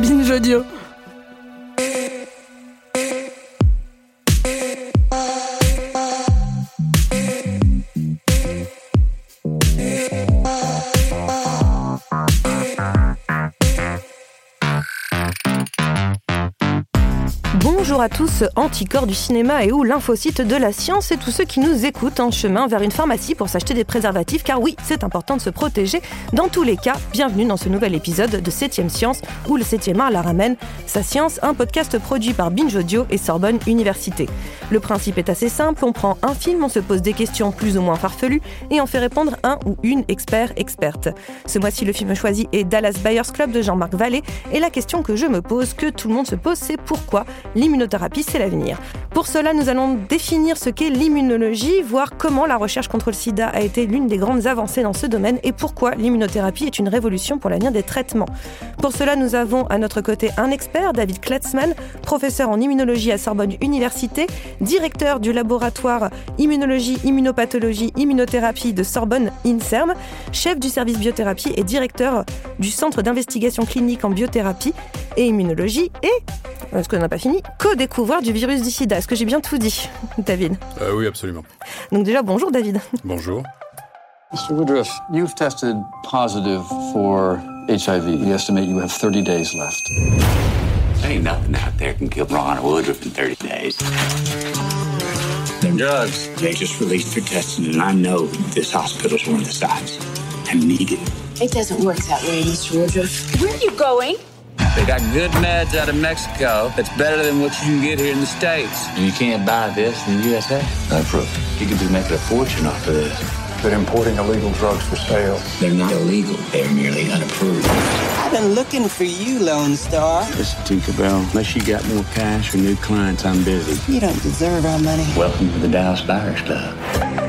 Binge Audio. Bonjour à tous, anticorps du cinéma et ou l'infosite de la science et tous ceux qui nous écoutent en chemin vers une pharmacie pour s'acheter des préservatifs car oui, c'est important de se protéger. Dans tous les cas, bienvenue dans ce nouvel épisode de 7ème Science où le 7ème art la ramène. Sa science, un podcast produit par Binge Audio et Sorbonne Université. Le principe est assez simple, on prend un film, on se pose des questions plus ou moins farfelues et on fait répondre un ou une expert experte. Ce mois-ci, le film choisi est Dallas Buyers Club de Jean-Marc Vallée et la question que je me pose, que tout le monde se pose, c'est pourquoi l'immunothérapie, c'est l'avenir. Pour cela, nous allons définir ce qu'est l'immunologie, voir comment la recherche contre le sida a été l'une des grandes avancées dans ce domaine et pourquoi l'immunothérapie est une révolution pour l'avenir des traitements. Pour cela, nous avons à notre côté un expert, David Kletzmann, professeur en immunologie à Sorbonne Université, directeur du laboratoire immunologie, immunopathologie, immunothérapie de Sorbonne INSERM, chef du service biothérapie et directeur du centre d'investigation clinique en biothérapie et immunologie et, parce qu'on n'a pas fini, co-découvreur du virus du sida. Est-ce que j'ai bien tout dit, David Euh, oui, absolument. Donc déjà, bonjour David. Bonjour. Mr. Woodruff, you've tested positive for HIV. We estimate you have 30 days left. Ain't nothing out there can kill Ron Woodruff in 30 days. The drugs they just released for testing, and I know this hospital's one of the sites. I need it. It doesn't work that way, Mr. Woodruff. Where are you going? They got good meds out of Mexico that's better than what you can get here in the States. And you can't buy this in the USA? No proof. You could be making a fortune off of this. They're importing illegal drugs for sale. They're not illegal, they're merely unapproved. I've been looking for you, Lone Star. Listen, Tinkerbell, unless you got more cash or new clients, I'm busy. You don't deserve our money. Welcome to the Dallas Buyers Club.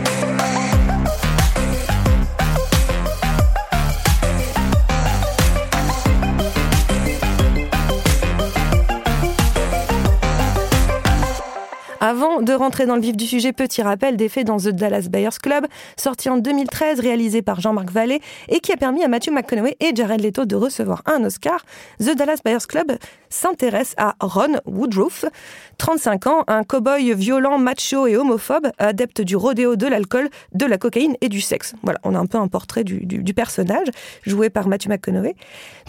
Avant de rentrer dans le vif du sujet, petit rappel des faits dans The Dallas Buyers Club, sorti en 2013, réalisé par Jean-Marc Vallée et qui a permis à Matthew McConaughey et Jared Leto de recevoir un Oscar. The Dallas Buyers Club s'intéresse à Ron Woodruff, 35 ans, un cow-boy violent, macho et homophobe, adepte du rodéo, de l'alcool, de la cocaïne et du sexe. Voilà, on a un peu un portrait du, personnage, joué par Matthew McConaughey.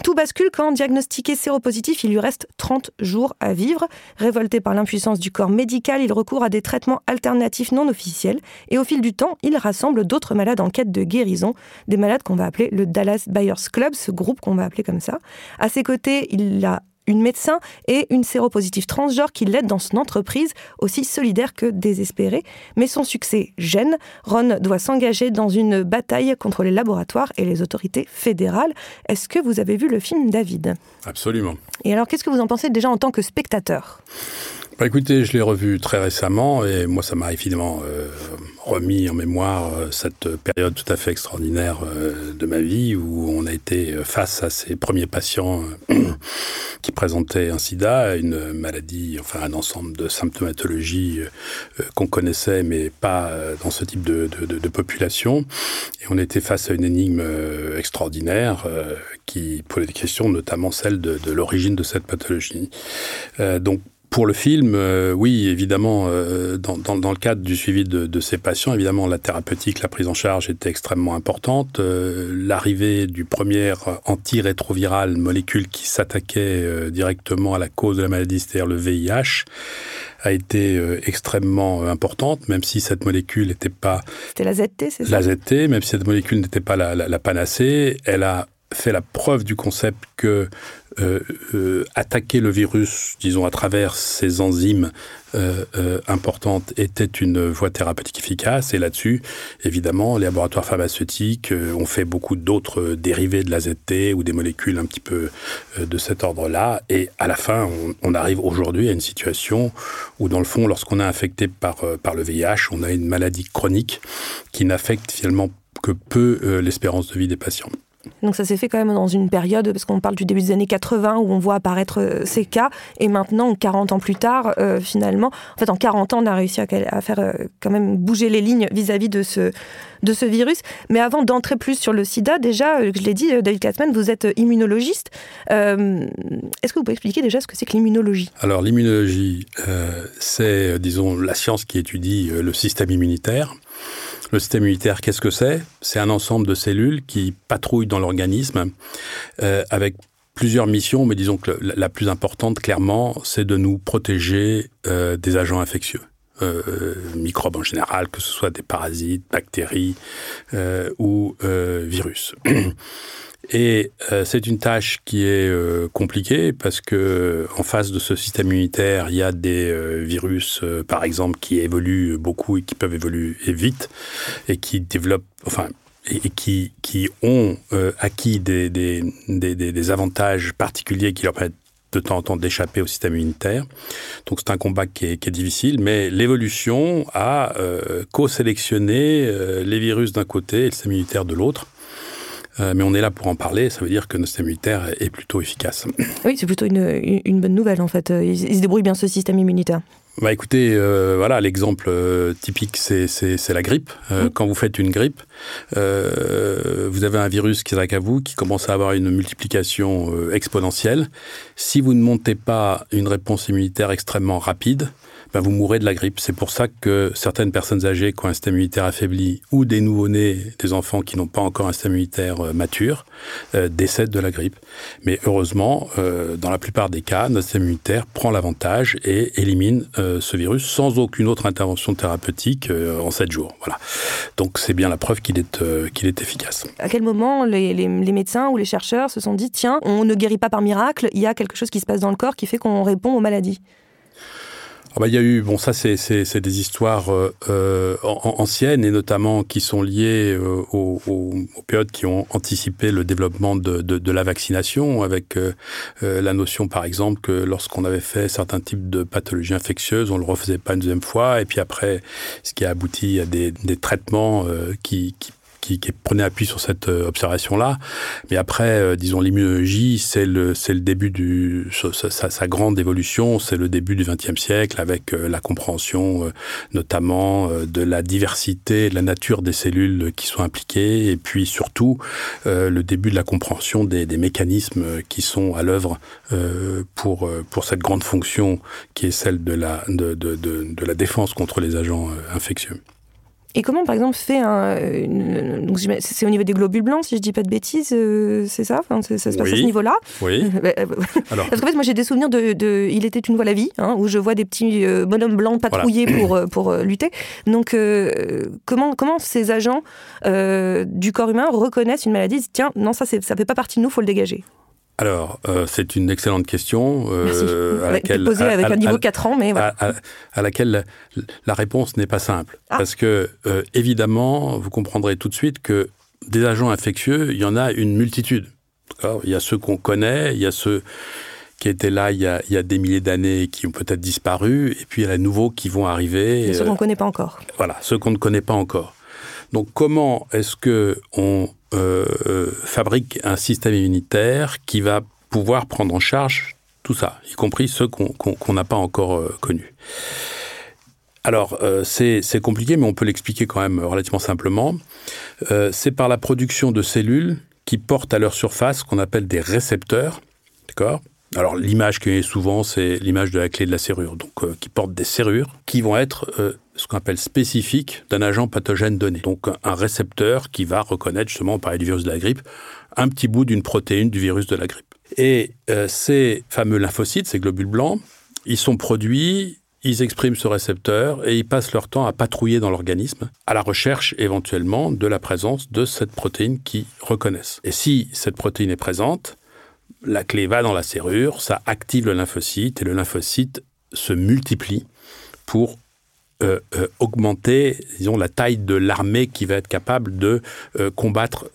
Tout bascule quand, diagnostiqué séropositif, il lui reste 30 jours à vivre. Révolté par l'impuissance du corps médical, recourt à des traitements alternatifs non officiels. Et au fil du temps, il rassemble d'autres malades en quête de guérison, des malades qu'on va appeler le Dallas Buyers Club, ce groupe qu'on va appeler comme ça. À ses côtés, il a une médecin et une séropositive transgenre qui l'aide dans son entreprise, aussi solidaire que désespérée. Mais son succès gêne. Ron doit s'engager dans une bataille contre les laboratoires et les autorités fédérales. Est-ce que vous avez vu le film David? Absolument. Et alors, qu'est-ce que vous en pensez déjà en tant que spectateur? Bah, écoutez, je l'ai revu très récemment et moi, ça m'a évidemment euh, remis en mémoire euh, cette période tout à fait extraordinaire euh, de ma vie où on a été face à ces premiers patients qui présentaient un sida, une maladie, enfin un ensemble de symptomatologies qu'on connaissait mais pas dans ce type de, de- population. Et on était face à une énigme extraordinaire qui posait des questions, notamment celle de, l'origine de cette pathologie. Donc pour le film, euh, oui, évidemment, euh, dans, dans, dans le cadre du suivi de, de ces patients, évidemment, la thérapeutique, la prise en charge était extrêmement importante. Euh, L'arrivée du premier antirétroviral, molécule qui s'attaquait euh, directement à la cause de la maladie, c'est-à-dire le VIH, a été euh, extrêmement importante, même si cette molécule n'était pas C'était la ZT, c'est ça? La ZT, même si cette molécule n'était pas la, la- la panacée, elle a fait la preuve du concept que euh, euh, attaquer le virus, disons, à travers ces enzymes euh, euh, importantes était une voie thérapeutique efficace. Et là-dessus, évidemment, les laboratoires pharmaceutiques euh, ont fait beaucoup d'autres euh, dérivés de la ZT ou des molécules un petit peu euh, de cet ordre-là. Et à la fin, on, arrive aujourd'hui à une situation où, dans le fond, lorsqu'on est infecté par, euh, par le VIH, on a une maladie chronique qui n'affecte finalement que peu euh, l'espérance de vie des patients. Donc ça s'est fait quand même dans une période, parce qu'on parle du début des années 80 où on voit apparaître euh, ces cas, et maintenant, 40 ans plus tard, euh, finalement, en fait en 40 ans, on a réussi à, faire euh, quand même bouger les lignes vis-à-vis de, ce, de ce virus. Mais avant d'entrer plus sur le sida, déjà, je l'ai dit, David Katzmann, vous êtes immunologiste. Est-ce que vous pouvez expliquer déjà ce que c'est que l'immunologie? Alors l'immunologie, c'est, disons, la science qui étudie le système immunitaire. Le système immunitaire, qu'est-ce que c'est? C'est un ensemble de cellules qui patrouillent dans l'organisme euh, avec plusieurs missions, mais disons que la plus importante, clairement, c'est de nous protéger euh, des agents infectieux. Euh, microbes en général, que ce soit des parasites, bactéries euh, ou euh, virus. Et euh, c'est une tâche qui est euh, compliquée parce que en face de ce système immunitaire, il y a des euh, virus, par exemple, qui évoluent beaucoup et qui peuvent évoluer vite et qui développent, enfin, et, qui, qui ont acquis des, des, des, des, avantages particuliers qui leur permettent de temps en temps d'échapper au système immunitaire. Donc c'est un combat qui est, qui est difficile, mais l'évolution a co-sélectionné les virus d'un côté et le système immunitaire de l'autre. Euh, mais on est là pour en parler, ça veut dire que notre système immunitaire est plutôt efficace. Oui, c'est plutôt une, une, bonne nouvelle en fait. Il, il, se débrouille bien ce système immunitaire. Bah écoutez, euh, voilà, l'exemple euh, typique, c'est la grippe. Euh, mmh. Quand vous faites une grippe, euh, vous avez un virus qui s'attaque à vous, qui commence à avoir une multiplication euh, exponentielle. Si vous ne montez pas une réponse immunitaire extrêmement rapide, ben vous mourrez de la grippe. C'est pour ça que certaines personnes âgées qui ont un système immunitaire affaibli ou des nouveau-nés, des enfants qui n'ont pas encore un système immunitaire euh, mature, euh, décèdent de la grippe. Mais heureusement, euh, dans la plupart des cas, notre système immunitaire prend l'avantage et élimine ce virus sans aucune autre intervention thérapeutique en 7 jours. Voilà. Donc c'est bien la preuve qu'il est, est efficace. À quel moment les, les médecins ou les chercheurs se sont dit, tiens, on ne guérit pas par miracle, il y a quelque chose qui se passe dans le corps qui fait qu'on répond aux maladies? Ah bah, il y a eu, bon, ça, c'est des histoires euh, euh anciennes et notamment qui sont liées euh, aux, aux, aux, périodes qui ont anticipé le développement de, de, de la vaccination, avec euh, euh la notion, par exemple, que lorsqu'on avait fait certains types de pathologies infectieuses, on le refaisait pas une deuxième fois, et puis après, ce qui a abouti à des, des traitements euh, qui, qui qui, qui prenait appui sur cette euh, observation-là. Mais après, euh, disons, l'immunologie, c'est le, c'est le début du, sa, sa, grande évolution, c'est le début du XXe siècle avec euh, la compréhension notamment de la diversité, de la nature des cellules qui sont impliquées, et puis surtout le début de la compréhension des, des mécanismes qui sont à l'œuvre pour, pour cette grande fonction qui est celle de la, de, de, de la défense contre les agents infectieux. Et comment, par exemple, fait un. Une, c'est au niveau des globules blancs, si je dis pas de bêtises, euh, c'est ça? Enfin, Ça se passe oui. à ce niveau-là? Oui. Alors. Parce qu'en fait, moi, j'ai des souvenirs de, de, Il était une fois la vie, hein, où je vois des petits euh, bonhommes blancs patrouiller voilà. pour, euh, pour euh, lutter. Donc, euh, comment, comment ces agents euh, du corps humain reconnaissent une maladie Tiens, non, ça, ça fait pas partie de nous, faut le dégager? Alors, euh, c'est une excellente question. Euh, à laquelle, posée avec à, un niveau à, 4 ans, mais voilà. à, à, laquelle la, la réponse n'est pas simple. Ah. Parce que, euh, évidemment, vous comprendrez tout de suite que des agents infectieux, il y en a une multitude. Il y a ceux qu'on connaît, il y a ceux qui étaient là il y a, il y a des milliers d'années et qui ont peut-être disparu, et puis il y a les nouveaux qui vont arriver. Et ceux qu'on ne connaît pas encore. Voilà, ceux qu'on ne connaît pas encore. Donc, comment est-ce que on euh, fabrique un système immunitaire qui va pouvoir prendre en charge tout ça, y compris ceux qu'on n'a pas encore euh, connus? Alors, euh, c'est compliqué, mais on peut l'expliquer quand même relativement simplement. Euh, c'est par la production de cellules qui portent à leur surface qu'on appelle des récepteurs, alors l'image qui est souvent, c'est l'image de la clé de la serrure, donc euh, qui porte des serrures qui vont être euh, ce qu'on appelle spécifiques d'un agent pathogène donné. Donc un récepteur qui va reconnaître justement, on parlait du virus de la grippe, un petit bout d'une protéine du virus de la grippe. Et euh, ces fameux lymphocytes, ces globules blancs, ils sont produits ils expriment ce récepteur et ils passent leur temps à patrouiller dans l'organisme à la recherche éventuellement de la présence de cette protéine qui reconnaissent. Et si cette protéine est présente, la clé va dans la serrure, ça active le lymphocyte et le lymphocyte se multiplie pour euh, euh, augmenter, disons, la taille de l'armée qui va être capable de euh, combattre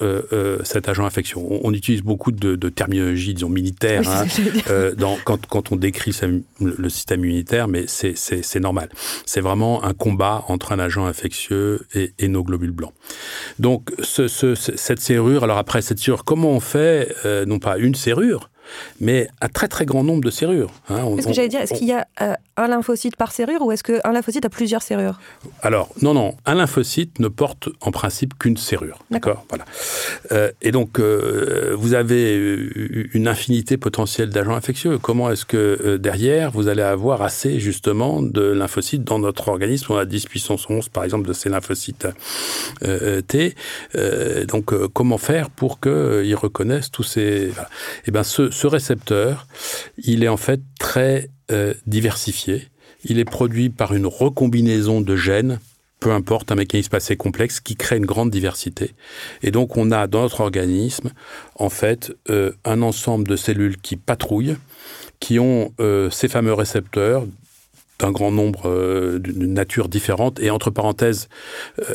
cet agent infection. On, utilise beaucoup de, terminologie, disons, militaire hein, dans, quand, quand, on décrit le système immunitaire, mais c'est normal. C'est vraiment un combat entre un agent infectieux et, et nos globules blancs. Donc, ce, ce, cette serrure, alors après, cette serrure, comment on fait, non pas une serrure, mais un très très grand nombre de serrures. Hein. Est-ce que j'allais dire, est-ce qu'il y a euh, un lymphocyte par serrure ou est-ce qu'un lymphocyte a plusieurs serrures? Alors, non, non, un lymphocyte ne porte en principe qu'une serrure. D'accord Voilà. Euh, et donc, euh, vous avez une infinité potentielle d'agents infectieux. Comment est-ce que derrière, vous allez avoir assez justement de lymphocytes dans notre organisme? On a 10 puissance 11, par exemple, de ces lymphocytes T. donc, comment faire pour qu'ils reconnaissent tous ces... Eh bien, ce, ce récepteur, il est en fait très euh, diversifié. Il est produit par une recombinaison de gènes, peu importe, un mécanisme assez complexe qui crée une grande diversité. Et donc on a dans notre organisme, en fait, euh, un ensemble de cellules qui patrouillent, qui ont euh, ces fameux récepteurs d'un grand nombre d'une nature différente. Et entre parenthèses,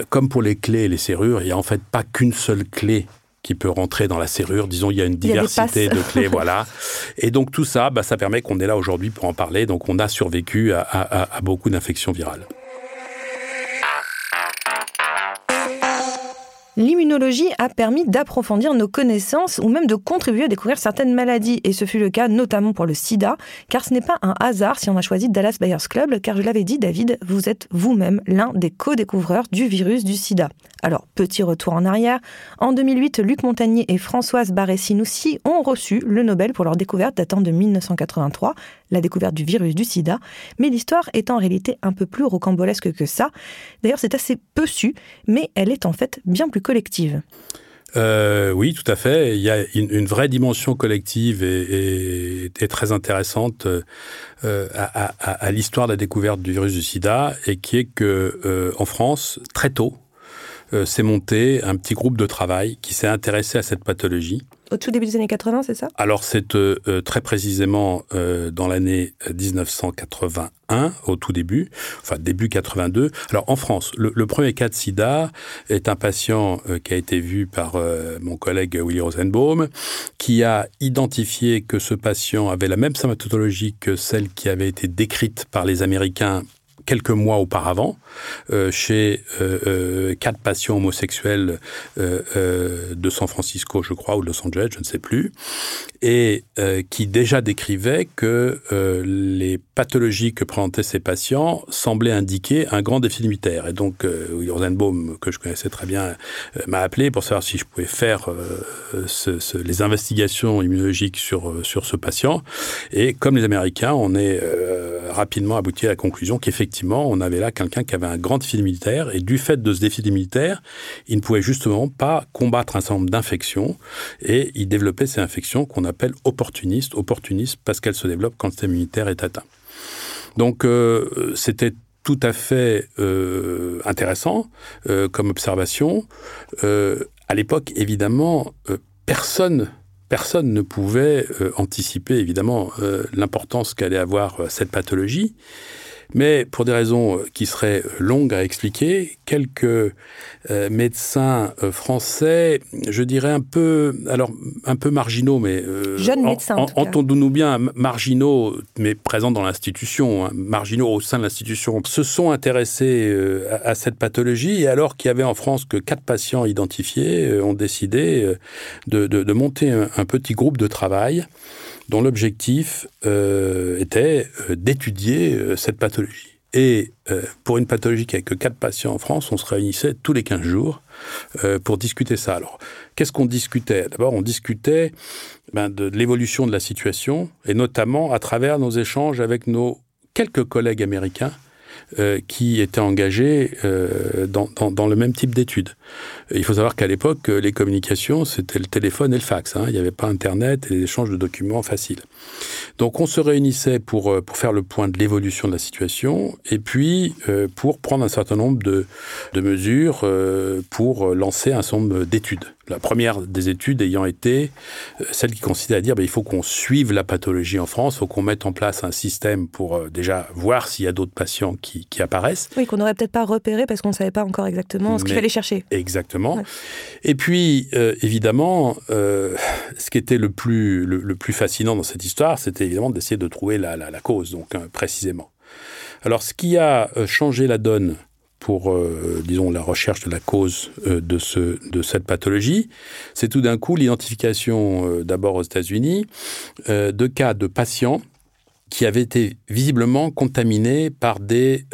comme pour les clés et les serrures, il n'y a en fait pas qu'une seule clé qui peut rentrer dans la serrure. Disons, il y a une diversité de clés, voilà. Et donc tout ça, bah, ça permet qu'on est là aujourd'hui pour en parler. Donc on a survécu à beaucoup d'infections virales. L'immunologie a permis d'approfondir nos connaissances ou même de contribuer à découvrir certaines maladies. Et ce fut le cas notamment pour le sida, car ce n'est pas un hasard si on a choisi Dallas Buyers Club, car je l'avais dit, David, vous êtes vous-même l'un des co-découvreurs du virus du sida. Alors, petit retour en arrière. En 2008, Luc Montagnier et Françoise Barré-Sinoussi ont reçu le Nobel pour leur découverte datant de 1983, la découverte du virus du sida. Mais l'histoire est en réalité un peu plus rocambolesque que ça. D'ailleurs, c'est assez peu su, mais elle est en fait bien plus Euh, oui, tout à fait. Il y a une, vraie dimension collective et, très intéressante euh, à, l'histoire de la découverte du virus du SIDA, et qui est que euh, en France, très tôt, s'est monté un petit groupe de travail qui s'est intéressé à cette pathologie au tout début des années 80, c'est ça? Alors c'est euh, euh, très précisément euh, dans l'année 1981, au tout début, enfin début 82. Alors en France, le, premier cas de sida est un patient qui a été vu par mon collègue Willy Rosenbaum, qui a identifié que ce patient avait la même symptomatologie que celle qui avait été décrite par les Américains quelques mois auparavant euh, chez euh, euh, quatre patients homosexuels de San Francisco, je crois, ou de Los Angeles, je ne sais plus, et qui déjà décrivait que les pathologies que présentaient ces patients semblaient indiquer un grand défi immunitaire. Et donc, Rosenbaum, que je connaissais très bien, m'a appelé pour savoir si je pouvais faire les investigations immunologiques sur, sur ce patient. Et comme les Américains, on est rapidement abouti à la conclusion qu'effectivement, on avait là quelqu'un qui avait un grand défi militaire, et du fait de ce défi militaire, il ne pouvait justement pas combattre un certain nombre d'infections, et il développait ces infections qu'on appelle opportunistes, opportunistes parce qu'elles se développent quand le système immunitaire est atteint. Donc, euh, c'était tout à fait euh, intéressant euh, comme observation. à l'époque, évidemment, personne personne ne pouvait anticiper évidemment l'importance qu'allait avoir cette pathologie. Mais pour des raisons euh, qui seraient longues à expliquer, quelques euh, médecins euh, français, je dirais un peu, alors un peu marginaux, mais jeunes médecins, entendons-nous bien, marginaux, mais présents dans l'institution, hein, marginaux au sein de l'institution, se sont intéressés à, cette pathologie. Et alors qu'il y avait en France que quatre patients identifiés, ont décidé de, monter un petit groupe de travail dont l'objectif euh, était euh, d'étudier euh, cette pathologie. Et pour une pathologie qui n'a que 4 patients en France, on se réunissait tous les 15 jours pour discuter ça. Alors, qu'est-ce qu'on discutait? D'abord, on discutait ben, de l'évolution de la situation, et notamment à travers nos échanges avec nos quelques collègues américains qui étaient engagés euh, dans, dans, dans, le même type d'études. Il faut savoir qu'à l'époque, euh, les communications, c'était le téléphone et le fax. Hein. Il n'y avait pas Internet et l'échange de documents faciles. Donc on se réunissait pour, pour faire le point de l'évolution de la situation et puis pour prendre un certain nombre de, de mesures pour lancer un certain nombre d'études La première des études ayant été euh, celle qui consistait à dire ben, il faut qu'on suive la pathologie en France, il faut qu'on mette en place un système pour euh, déjà voir s'il y a d'autres patients qui, apparaissent. Oui, qu'on n'aurait peut-être pas repéré parce qu'on ne savait pas encore exactement ce qu'il fallait chercher. Exactement. Et puis, euh, évidemment, ce qui était le plus, le, plus fascinant dans cette histoire, c'était évidemment d'essayer de trouver la, cause, donc hein, précisément. Alors, ce qui a changé la donne pour, euh, disons, la recherche de la cause euh, de, ce, de cette pathologie, c'est tout d'un coup l'identification, euh, d'abord aux États-Unis, de cas de patients qui avaient été visiblement contaminés par des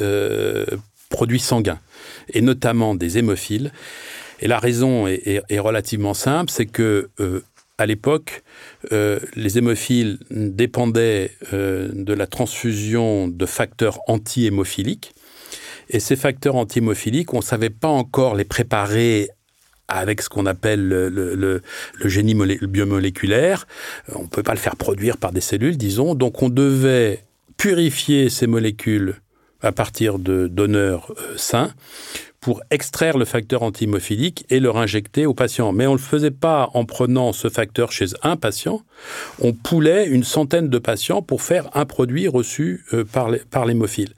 produits sanguins, et notamment des hémophiles. Et la raison est relativement simple, c'est que à l'époque, les hémophiles dépendaient de la transfusion de facteurs anti-hémophiliques et ces facteurs antihémophiliques, on ne savait pas encore les préparer avec ce qu'on appelle le, génie biomoléculaire. On ne peut pas le faire produire par des cellules, disons. Donc on devait purifier ces molécules à partir de donneurs euh, sains pour extraire le facteur antihémophilique et le réinjecter au patient. Mais on ne le faisait pas en prenant ce facteur chez un patient. On poulait une centaine de patients pour faire un produit reçu euh, par l'hémophile.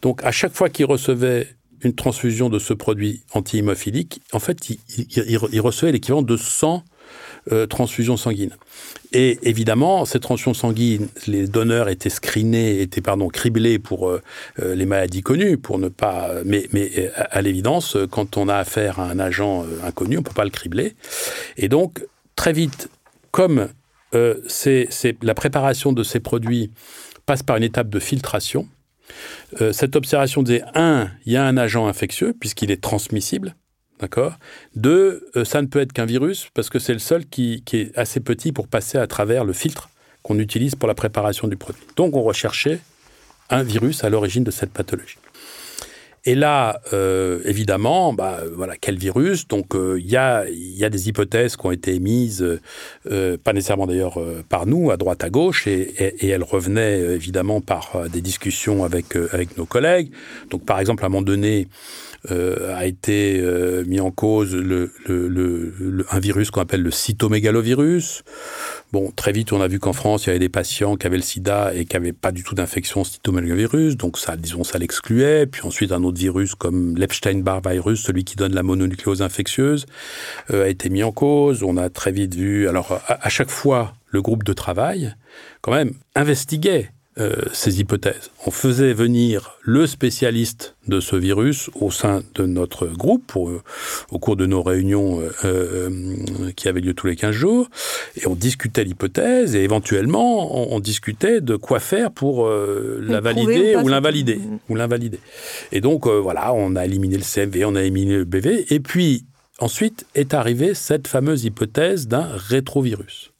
Donc à chaque fois qu'il recevait une transfusion de ce produit antihémophilique, en fait, il, il recevait l'équivalent de 100 euh, transfusion sanguine. Et évidemment, ces transfusions sanguines, les donneurs étaient screenés, étaient pardon criblés pour euh, euh, les maladies connues, pour ne pas. Mais, mais à l'évidence, quand on a affaire à un agent inconnu, on peut pas le cribler. Et donc très vite, comme la préparation de ces produits passe par une étape de filtration. cette observation disait, un, il y a un agent infectieux, puisqu'il est transmissible. D'accord Deux, euh, ça ne peut être qu'un virus parce que c'est le seul qui, est assez petit pour passer à travers le filtre qu'on utilise pour la préparation du produit. Donc on recherchait un virus à l'origine de cette pathologie. Et là, euh, évidemment, bah, voilà, quel virus? Donc, euh, il y, a, des hypothèses qui ont été émises, pas nécessairement d'ailleurs par nous, à droite, à gauche, et, elles revenaient évidemment par des discussions avec nos collègues. Donc, par exemple, à un moment donné, euh, a été euh, mis en cause un virus qu'on appelle le cytomégalovirus. Bon, très vite, on a vu qu'en France, il y avait des patients qui avaient le sida et qui n'avaient pas du tout d'infection cytomégalovirus, donc ça, disons, ça l'excluait. Puis ensuite, un autre virus comme l'Epstein-Barr virus, celui qui donne la mononucléose infectieuse, euh, a été mis en cause. On a très vite vu, alors à chaque fois, le groupe de travail, quand même, investiguait euh, ces hypothèses. On faisait venir le spécialiste de ce virus au sein de notre groupe pour, euh, au cours de nos réunions euh, qui avaient lieu tous les 15 jours, et on discutait l'hypothèse, et éventuellement on, discutait de quoi faire pour la valider ou l'invalider. Ou l'invalider. Et donc voilà, on a éliminé le CMV, on a éliminé le BV, et puis ensuite est arrivée cette fameuse hypothèse d'un rétrovirus.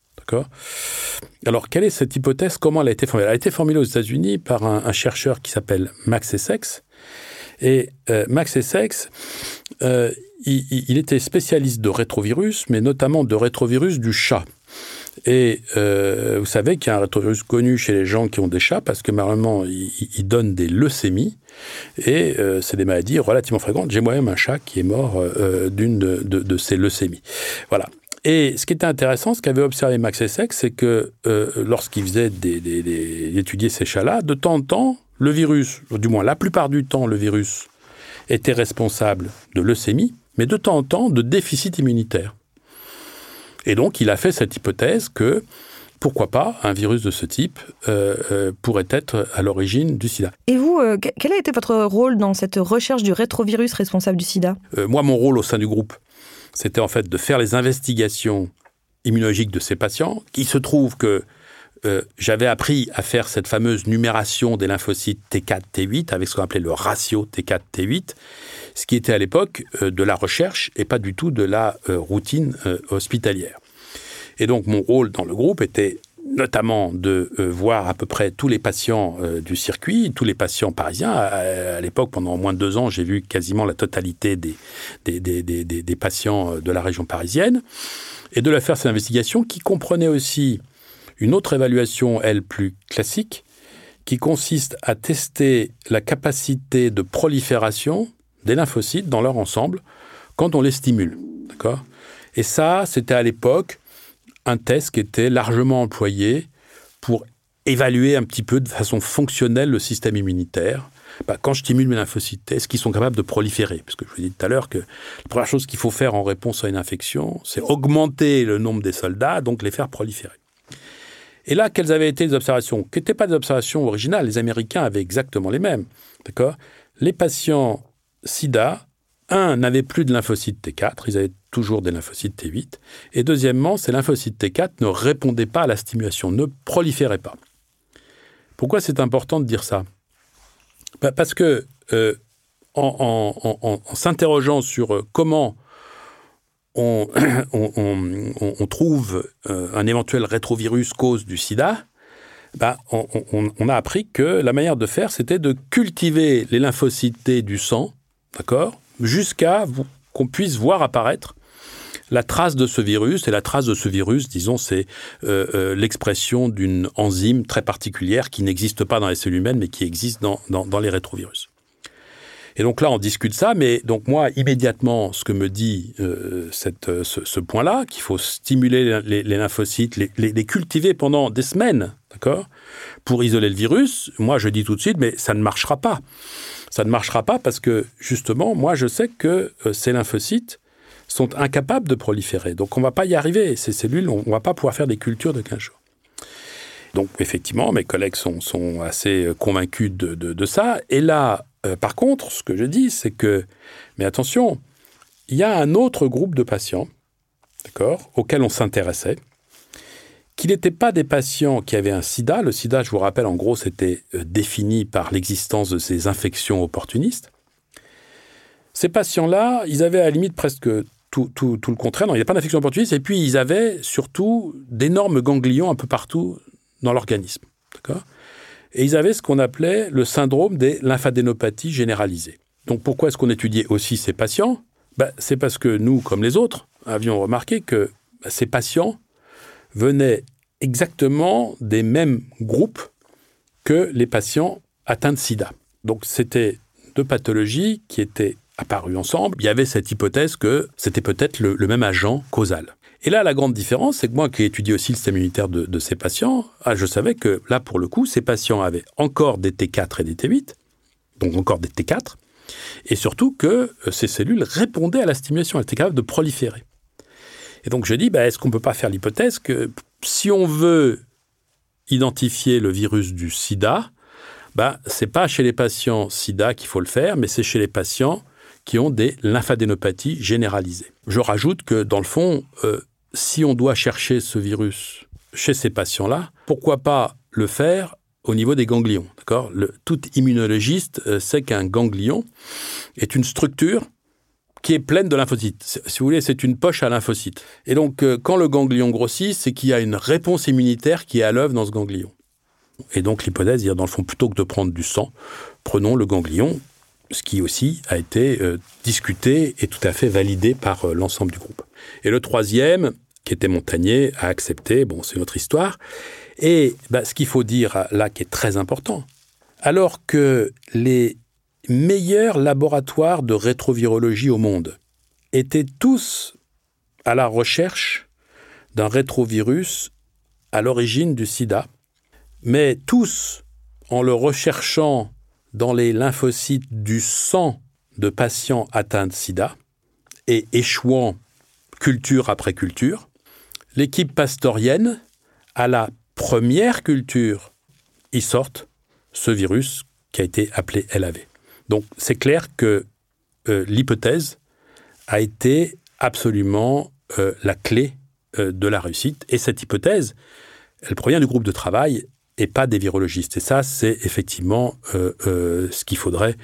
Alors, quelle est cette hypothèse? Comment elle a été formulée? Elle a été formulée aux États-Unis par un, chercheur qui s'appelle Max Essex. Et euh, Max Essex, euh, il, était spécialiste de rétrovirus, mais notamment de rétrovirus du chat. Et euh, vous savez qu'il y a un rétrovirus connu chez les gens qui ont des chats parce que normalement, il, donne des leucémies. Et c'est des maladies relativement fréquentes. J'ai moi-même un chat qui est mort d'une de, ces leucémies. Voilà. Et ce qui était intéressant, ce qu'avait observé Max Essex, c'est que euh, lorsqu'il faisait des, étudier ces chats-là, de temps en temps, le virus, du moins la plupart du temps, le virus était responsable de leucémie, mais de temps en temps de déficit immunitaire. Et donc, il a fait cette hypothèse que pourquoi pas un virus de ce type euh, euh, pourrait être à l'origine du sida. Et vous, quel a été votre rôle dans cette recherche du rétrovirus responsable du sida? Moi, mon rôle au sein du groupe, c'était en fait de faire les investigations immunologiques de ces patients. Il se trouve que euh, j'avais appris à faire cette fameuse numération des lymphocytes T4, T8 avec ce qu'on appelait le ratio T4, T8, ce qui était à l'époque euh, de la recherche et pas du tout de la euh, routine hospitalière. Et donc mon rôle dans le groupe était notamment de euh, voir à peu près tous les patients euh, du circuit, tous les patients parisiens. À, l'époque, pendant moins de deux ans, j'ai vu quasiment la totalité des, des, des, des, patients euh, de la région parisienne, et de la faire cette investigation qui comprenait aussi une autre évaluation, elle, plus classique, qui consiste à tester la capacité de prolifération des lymphocytes dans leur ensemble quand on les stimule. D'accord? Et ça, c'était à l'époque un test qui était largement employé pour évaluer un petit peu de façon fonctionnelle le système immunitaire. Bah, quand je stimule mes lymphocytes, est-ce qu'ils sont capables de proliférer? Parce que je vous ai dit tout à l'heure que la première chose qu'il faut faire en réponse à une infection, c'est augmenter le nombre des soldats, donc les faire proliférer. Et là, quelles avaient été les observations? Qui n'étaient pas des observations originales. Les Américains avaient exactement les mêmes. D'accord? Les patients SIDA, un, n'avaient plus de lymphocytes T4, ils avaient toujours des lymphocytes T8. Et deuxièmement, ces lymphocytes T4 ne répondaient pas à la stimulation, ne proliféraient pas. Pourquoi c'est important de dire ça? Bah, Parce que euh, en, s'interrogeant sur euh, comment on, trouve euh, un éventuel rétrovirus cause du sida, bah, on, a appris que la manière de faire, c'était de cultiver les lymphocytes T du sang, d'accord, jusqu'à qu'on puisse voir apparaître la trace de ce virus, et la trace de ce virus, disons, c'est euh, euh, l'expression d'une enzyme très particulière qui n'existe pas dans les cellules humaines, mais qui existe dans, les rétrovirus. Et donc là, on discute ça, mais donc moi, immédiatement, ce que me dit euh, ce, point-là, qu'il faut stimuler les, lymphocytes, les, les, cultiver pendant des semaines, d'accord, pour isoler le virus, moi, je dis tout de suite, mais ça ne marchera pas. Ça ne marchera pas parce que, justement, moi, je sais que ces lymphocytes sont incapables de proliférer. Donc on ne va pas y arriver. Ces cellules, on ne va pas pouvoir faire des cultures de 15 jours. Donc effectivement, mes collègues sont, assez euh, convaincus de, de, ça. Et là, euh, par contre, ce que je dis, c'est que, mais attention, il y a un autre groupe de patients, d'accord, auquel on s'intéressait, qui n'étaient pas des patients qui avaient un sida. Le sida, je vous rappelle, en gros, c'était euh, défini par l'existence de ces infections opportunistes. Ces patients-là, ils avaient à la limite presque tout, le contraire. il n'y a pas d'infection opportuniste. Et puis, ils avaient surtout d'énormes ganglions un peu partout dans l'organisme. D'accord? Et ils avaient ce qu'on appelait le syndrome des lymphadénopathies généralisées. Donc, pourquoi est-ce qu'on étudiait aussi ces patients? Ben, C'est parce que nous, comme les autres, avions remarqué que ben, ces patients venaient exactement des mêmes groupes que les patients atteints de sida. Donc, c'était deux pathologies qui étaient apparus ensemble, il y avait cette hypothèse que c'était peut-être le, même agent causal. Et là, la grande différence, c'est que moi qui ai étudié aussi le système immunitaire de, ces patients, ah, je savais que là, pour le coup, ces patients avaient encore des T4 et des T8, donc encore des T4, et surtout que euh, ces cellules répondaient à la stimulation, elles étaient capables de proliférer. Et donc je dis, bah, est-ce qu'on ne peut pas faire l'hypothèse que si on veut identifier le virus du sida, bah, ce n'est pas chez les patients sida qu'il faut le faire, mais c'est chez les patients qui ont des lymphadénopathies généralisées. Je rajoute que dans le fond, euh, si on doit chercher ce virus chez ces patients-là, pourquoi pas le faire au niveau des ganglions D'accord? Tout immunologiste euh, sait qu'un ganglion est une structure qui est pleine de lymphocytes. Si vous voulez, c'est une poche à lymphocytes. Et donc, euh, quand le ganglion grossit, c'est qu'il y a une réponse immunitaire qui est à l'œuvre dans ce ganglion. Et donc, l'hypothèse, dans le fond, plutôt que de prendre du sang, prenons le ganglion ce qui aussi a été euh, discuté et tout à fait validé par euh, l'ensemble du groupe. Et le troisième, qui était Montagnier, a accepté, bon, c'est notre histoire. Et bah, ce qu'il faut dire là, qui est très important, alors que les meilleurs laboratoires de rétrovirologie au monde étaient tous à la recherche d'un rétrovirus à l'origine du sida, mais tous en le recherchant dans les lymphocytes du sang de patients atteints de sida et échouant culture après culture, l'équipe pastorienne, à la première culture, y sortent ce virus qui a été appelé LAV. Donc c'est clair que euh, l'hypothèse a été absolument euh, la clé euh, de la réussite. Et cette hypothèse, elle provient du groupe de travail et pas des virologistes. Et ça, c'est effectivement euh, euh, ce qu'il faudrait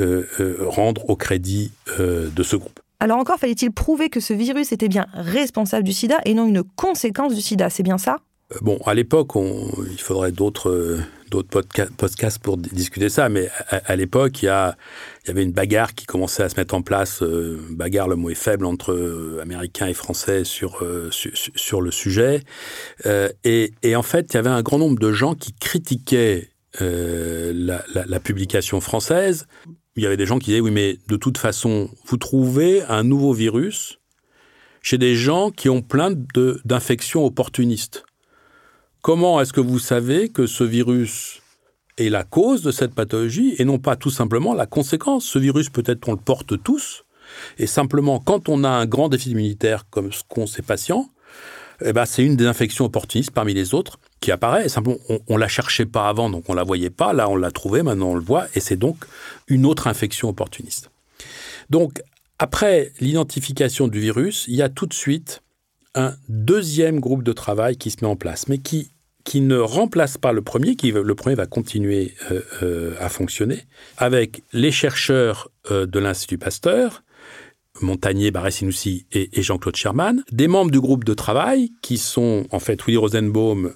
euh, rendre au crédit de ce groupe. Alors encore, fallait-il prouver que ce virus était bien responsable du sida et non une conséquence du sida? C'est bien ça? Bon, à l'époque, il faudrait d'autres d'autres podcasts pour discuter ça, mais à, l'époque, il y, y, avait une bagarre qui commençait à se mettre en place, euh, bagarre, le mot est faible, entre euh, Américains et Français sur, euh, sur, le sujet. Et, et, en fait, il y avait un grand nombre de gens qui critiquaient la, la, publication française. Il y avait des gens qui disaient, oui, mais de toute façon, vous trouvez un nouveau virus chez des gens qui ont plein d'infections opportunistes. Comment est-ce que vous savez que ce virus est la cause de cette pathologie et non pas tout simplement la conséquence? Ce virus, peut-être qu'on le porte tous, et simplement, quand on a un grand déficit immunitaire comme ce qu'ont ces patients, eh ben, c'est une des infections opportunistes parmi les autres qui apparaît. simplement, on ne la cherchait pas avant, donc on la voyait pas. Là, on l'a trouvée, maintenant on le voit, et c'est donc une autre infection opportuniste. Donc, après l'identification du virus, il y a tout de suite un deuxième groupe de travail qui se met en place, mais qui, qui ne remplace pas le premier, qui le premier va continuer euh, euh, à fonctionner, avec les chercheurs euh, de l'Institut Pasteur, Montagnier, Barré-Sinoussi et, Jean-Claude Sherman, des membres du groupe de travail qui sont en fait Willy Rosenbaum,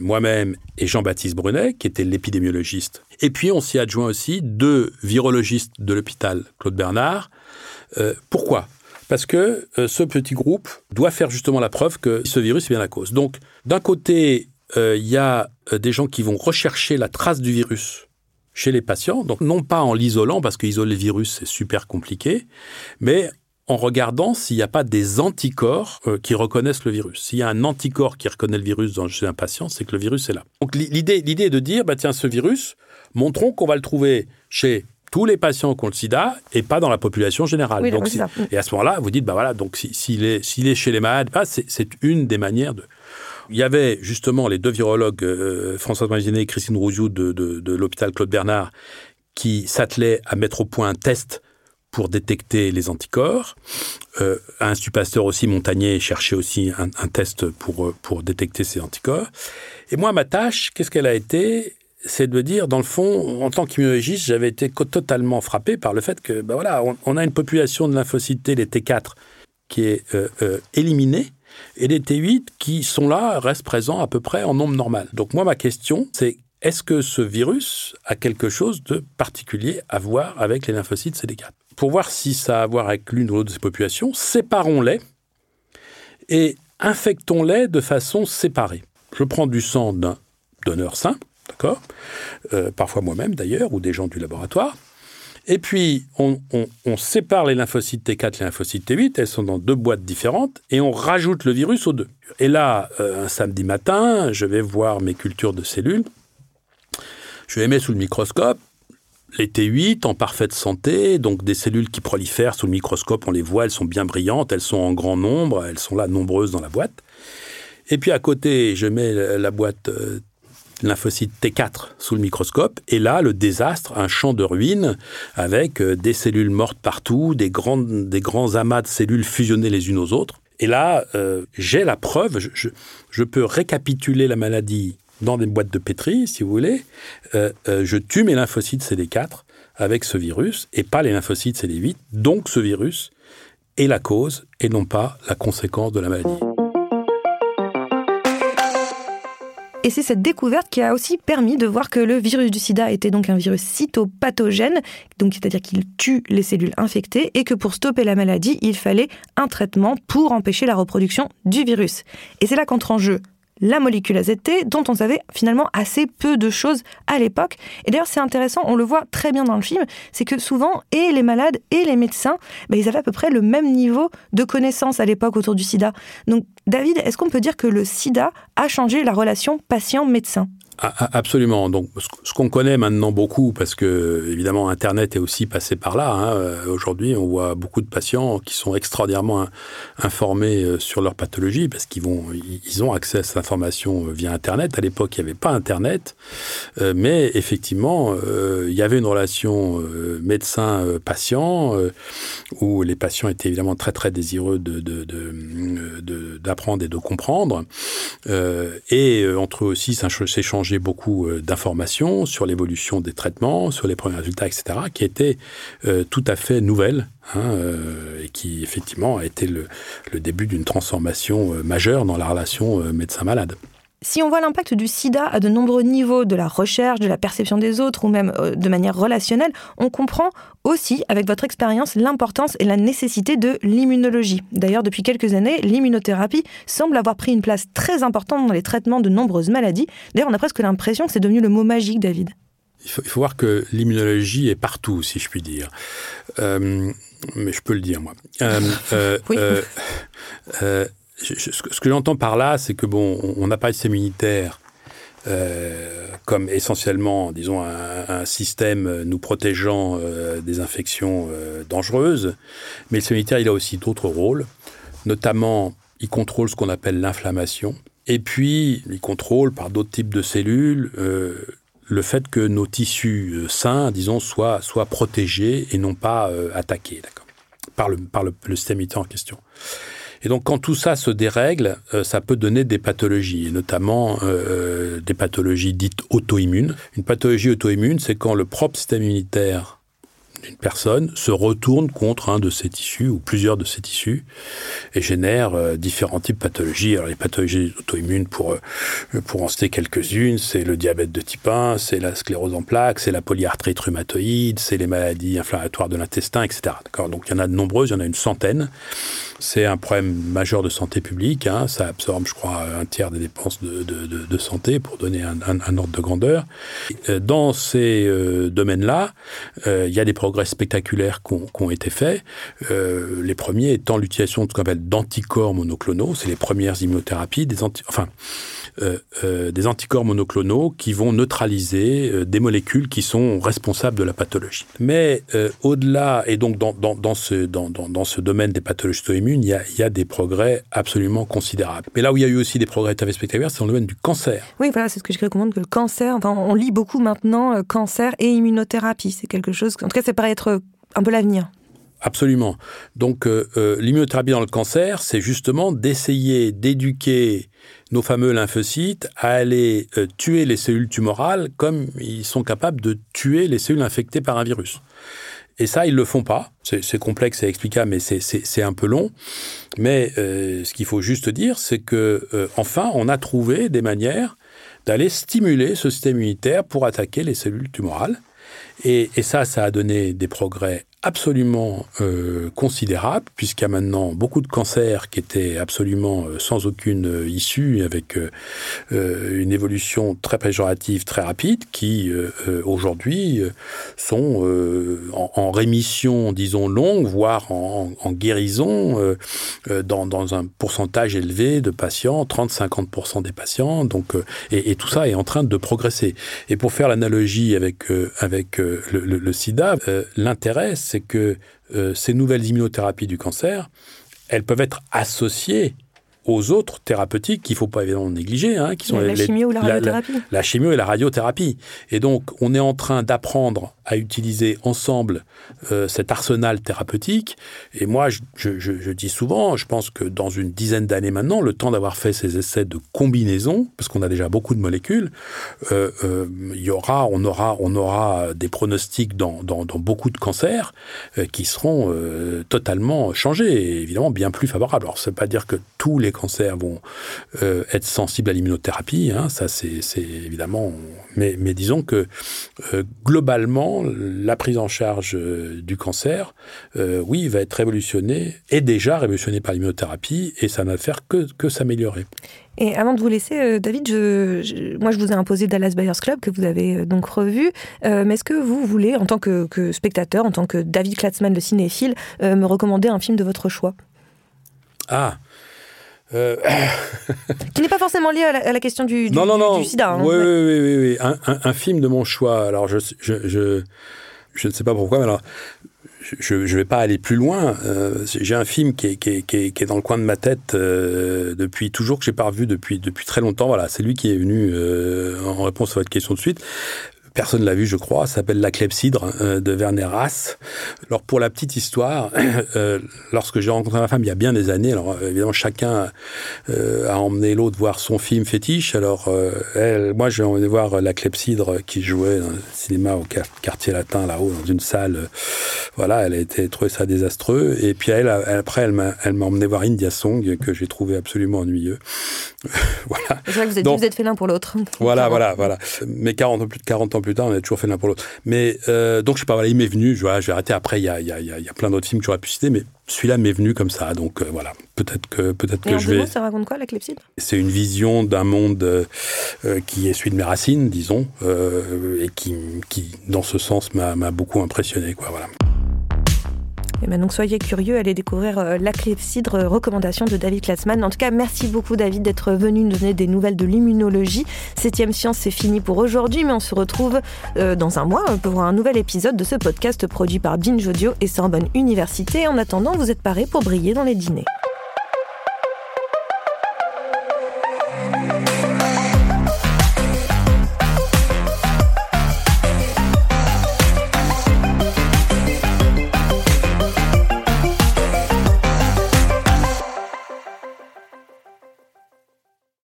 moi-même et Jean-Baptiste Brunet, qui était l'épidémiologiste. Et puis on s'y adjoint aussi deux virologistes de l'hôpital Claude Bernard. Pourquoi? Parce que euh, ce petit groupe doit faire justement la preuve que ce virus est bien la cause. Donc d'un côté, il y a des gens qui vont rechercher la trace du virus chez les patients, donc non pas en l'isolant, parce qu'isoler le virus, c'est super compliqué, mais en regardant s'il n'y a pas des anticorps euh, qui reconnaissent le virus. S'il y a un anticorps qui reconnaît le virus dans, chez un patient, c'est que le virus est là. Donc l'idée, l'idée est de dire, bah, tiens, ce virus, montrons qu'on va le trouver chez tous les patients qui ont le sida et pas dans la population générale. donc, et à ce moment-là, vous dites, bah voilà, donc s'il est, s'il est chez les malades, bah, c'est une des manières de... Il y avait justement les deux virologues, euh, Françoise Mazinet et Christine Rouziou de, l'hôpital Claude Bernard, qui s'attelaient à mettre au point un test pour détecter les anticorps. Euh, un Pasteur aussi, Montagnier, cherchait aussi un, test pour, pour détecter ces anticorps. Et moi, ma tâche, qu'est-ce qu'elle a été? C'est de dire, dans le fond, en tant qu'immunologiste, j'avais été totalement frappé par le fait que, ben voilà, on, a une population de lymphocytes T, les T4, qui est euh, éliminée, et les T8 qui sont là restent présents à peu près en nombre normal. Donc moi, ma question, c'est est-ce que ce virus a quelque chose de particulier à voir avec les lymphocytes CD4 Pour voir si ça a à voir avec l'une ou l'autre de ces populations, séparons-les et infectons-les de façon séparée. Je prends du sang d'un donneur sain, d'accord euh, Parfois moi-même d'ailleurs, ou des gens du laboratoire. Et puis, on, sépare les lymphocytes T4 et les lymphocytes T8, elles sont dans deux boîtes différentes, et on rajoute le virus aux deux. Et là, euh, un samedi matin, je vais voir mes cultures de cellules, je les mets sous le microscope, les T8 en parfaite santé, donc des cellules qui prolifèrent sous le microscope, on les voit, elles sont bien brillantes, elles sont en grand nombre, elles sont là nombreuses dans la boîte. Et puis à côté, je mets la boîte euh, lymphocyte T4 sous le microscope. Et là, le désastre, un champ de ruines avec euh, des cellules mortes partout, des, grandes, des grands amas de cellules fusionnées les unes aux autres. Et là, euh, j'ai la preuve, je, peux récapituler la maladie dans des boîtes de pétri, si vous voulez. Euh, je tue mes lymphocytes CD4 avec ce virus et pas les lymphocytes CD8. Donc ce virus est la cause et non pas la conséquence de la maladie. Et c'est cette découverte qui a aussi permis de voir que le virus du sida était donc un virus cytopathogène, donc c'est-à-dire qu'il tue les cellules infectées, et que pour stopper la maladie, il fallait un traitement pour empêcher la reproduction du virus. Et c'est là qu'entre en jeu la molécule AZT, dont on savait finalement assez peu de choses à l'époque. Et d'ailleurs, c'est intéressant, on le voit très bien dans le film, c'est que souvent, et les malades et les médecins, ben, ils avaient à peu près le même niveau de connaissance à l'époque autour du sida. Donc, David, est-ce qu'on peut dire que le sida a changé la relation patient-médecin? Absolument. Donc, ce qu'on connaît maintenant beaucoup, parce que évidemment Internet est aussi passé par là. Hein, euh, aujourd'hui, on voit beaucoup de patients qui sont extraordinairement informés euh, sur leur pathologie parce qu'ils vont, ils ont accès à cette information euh, via Internet. À l'époque, il n'y avait pas Internet, mais effectivement, il y avait une relation médecin-patient où les patients étaient évidemment très très désireux d'apprendre et de comprendre, et entre eux aussi s'échanger beaucoup euh, d'informations sur l'évolution des traitements, sur les premiers résultats, etc., qui étaient euh, tout à fait nouvelles hein, euh, et qui effectivement a été le, le début d'une transformation majeure dans la relation médecin-malade. Si on voit l'impact du sida à de nombreux niveaux de la recherche, de la perception des autres ou même de manière relationnelle, on comprend aussi, avec votre expérience, l'importance et la nécessité de l'immunologie. D'ailleurs, depuis quelques années, l'immunothérapie semble avoir pris une place très importante dans les traitements de nombreuses maladies. D'ailleurs, on a presque l'impression que c'est devenu le mot magique, David. il faut, il faut voir que l'immunologie est partout, si je puis dire. Euh, mais je peux le dire, moi. Euh, euh, Oui. euh, euh, ce que, j'entends par là, c'est que, bon, on n'a pas de système euh, comme essentiellement, disons, un, système nous protégeant euh, des infections euh, dangereuses. Mais le immunitaire, il a aussi d'autres rôles. Notamment, il contrôle ce qu'on appelle l'inflammation. Et puis, il contrôle par d'autres types de cellules euh, le fait que nos tissus euh, sains, disons, soient, protégés et non pas euh, attaqués, d'accord, par, le, par système en question. Et donc, quand tout ça se dérègle, euh, ça peut donner des pathologies, notamment euh, des pathologies dites auto-immunes. Une pathologie auto-immune, c'est quand le propre système immunitaire d'une personne se retourne contre un de ses tissus ou plusieurs de ses tissus et génère euh, différents types de pathologies. Alors les pathologies auto-immunes, pour, euh, en citer quelques-unes, c'est le diabète de type 1, c'est la sclérose en plaques, c'est la polyarthrite rhumatoïde, c'est les maladies inflammatoires de l'intestin, etc. D'accord? Donc il y en a de nombreuses, il y en a une centaine. C'est un problème majeur de santé publique. hein. Ça absorbe, je crois, un tiers des dépenses de, santé, pour donner un, ordre de grandeur. Euh, Dans ces domaines-là, il y a des progrès spectaculaires qui ont, été faits. Euh, les premiers étant l'utilisation de ce qu'on appelle d'anticorps monoclonaux. C'est les premières immunothérapies, enfin, euh, euh, des anticorps monoclonaux qui vont neutraliser des molécules qui sont responsables de la pathologie. Mais au-delà, et donc dans, ce, domaine des pathologies auto-immunes, il y, a, des progrès absolument considérables. Mais là où il y a eu aussi des progrès fait spectaculaires, c'est dans le domaine du cancer. Oui, voilà, c'est ce que je recommande que le cancer, on lit beaucoup maintenant cancer et immunothérapie. C'est quelque chose, en tout cas, ça être un peu l'avenir. Absolument. Donc, euh, euh, l'immunothérapie dans le cancer, c'est justement d'essayer d'éduquer nos fameux lymphocytes à aller euh, tuer les cellules tumorales comme ils sont capables de tuer les cellules infectées par un virus. Et ça, ils le font pas. C'est complexe et explicable, mais c'est- un peu long. Mais ce qu'il faut juste dire, c'est que enfin, on a trouvé des manières d'aller stimuler ce système immunitaire pour attaquer les cellules tumorales. Et, ça, ça a donné des progrès absolument euh, considérables, puisqu'il y a maintenant beaucoup de cancers qui étaient absolument euh, sans aucune euh, issue, avec euh, euh, une évolution très péjorative, très rapide, qui euh, aujourd'hui sont en, en rémission, disons, longue, voire en, en guérison, dans, dans un pourcentage élevé de patients, 30-50% des patients. Donc, et, et tout ça est en train de progresser. Et pour faire l'analogie avec, avec le, le- le sida, l'intérêt, c'est que euh, ces nouvelles immunothérapies du cancer, elles peuvent être associées aux autres thérapeutiques qu'il ne faut pas évidemment négliger, hein, qui sont La, les- la chimio ou la la- la- radiothérapie. la chimio et la radiothérapie. Et donc, on est en train d'apprendre à utiliser ensemble euh, cet arsenal thérapeutique. Et moi, je, je- je- dis souvent, je pense que dans une dizaine d'années maintenant, le temps d'avoir fait ces essais de combinaison, parce qu'on a déjà beaucoup de molécules, euh, euh, y aura, on aura, on aura des pronostics dans, dans- dans beaucoup de cancers qui seront totalement changés et évidemment bien plus favorables. Alors, ça ne veut pas dire que tous les cancers vont être sensibles à l'immunothérapie, hein, ça c'est évidemment, mais, mais disons que euh, la prise en charge euh, du cancer, euh, oui, va être révolutionnée, est déjà révolutionnée par l'immunothérapie et ça n'a faire que, que s'améliorer. Et avant de vous laisser, euh, David, je, je- moi je vous ai imposé Dallas Buyers Club, que vous avez euh, donc revu. Mais est-ce que vous voulez, en tant que, que spectateur, en tant que David Klatzmann, le cinéphile, me recommander un film de votre choix? Ah euh, Qui n'est pas forcément lié à la, à la question du, du, non, non, non. du sida. hein. Oui, Ouais. oui, oui, oui, oui. Un, un- un film de mon choix. Alors, je, je, je, je ne sais pas pourquoi, mais alors, je ne vais pas aller plus loin. Euh, j'ai un film qui est, qui, est, qui, est, qui est dans le coin de ma tête euh, depuis toujours, que j'ai pas revu depuis, depuis très longtemps. Voilà, c'est lui qui est venu euh, en réponse à votre question de suite. Personne l'a vu, je crois. S'appelle La clepsydre euh, de Werner Haas. Alors pour la petite histoire, euh, lorsque j'ai rencontré ma femme il y a bien des années, alors euh, évidemment chacun euh, a emmené l'autre voir son film fétiche. Alors euh, elle, moi j'ai emmené voir La clepsydre qui jouait dans le cinéma au quar- quartier latin là-haut dans une salle. voilà, elle a été trouvé ça désastreux. Et puis elle, après elle m'a emmené voir India Song que j'ai trouvé absolument ennuyeux. voilà. C'est vrai que vous êtes, Donc- vous êtes fait l'un pour l'autre. Voilà, voilà, voilà. Mais 40, plus de 40 ans plus tard, on a toujours fait l'un pour l'autre. Mais euh, donc, je sais pas, voilà, il m'est venu, je, vais arrêter après, il y a, y, a, y a, plein d'autres films que j'aurais pu citer, mais celui-là m'est venu comme ça. Donc, euh, voilà, peut-être que, peut-être que je vais. ça raconte quoi, la clepsydre C'est une vision d'un monde euh, qui est celui de mes racines, disons, et qui, qui, dans ce sens, m'a beaucoup impressionné, quoi, voilà. Et ben donc soyez curieux, allez découvrir euh, la clepsydre, euh, recommandation de David Klatzmann. En tout cas, merci beaucoup David d'être venu nous donner des nouvelles de l'immunologie. Septième science, c'est fini pour aujourd'hui, mais on se retrouve euh, dans un mois pour un nouvel épisode de ce podcast produit par Binge Audio et Sorbonne Université. En attendant, vous êtes parés pour briller dans les dîners.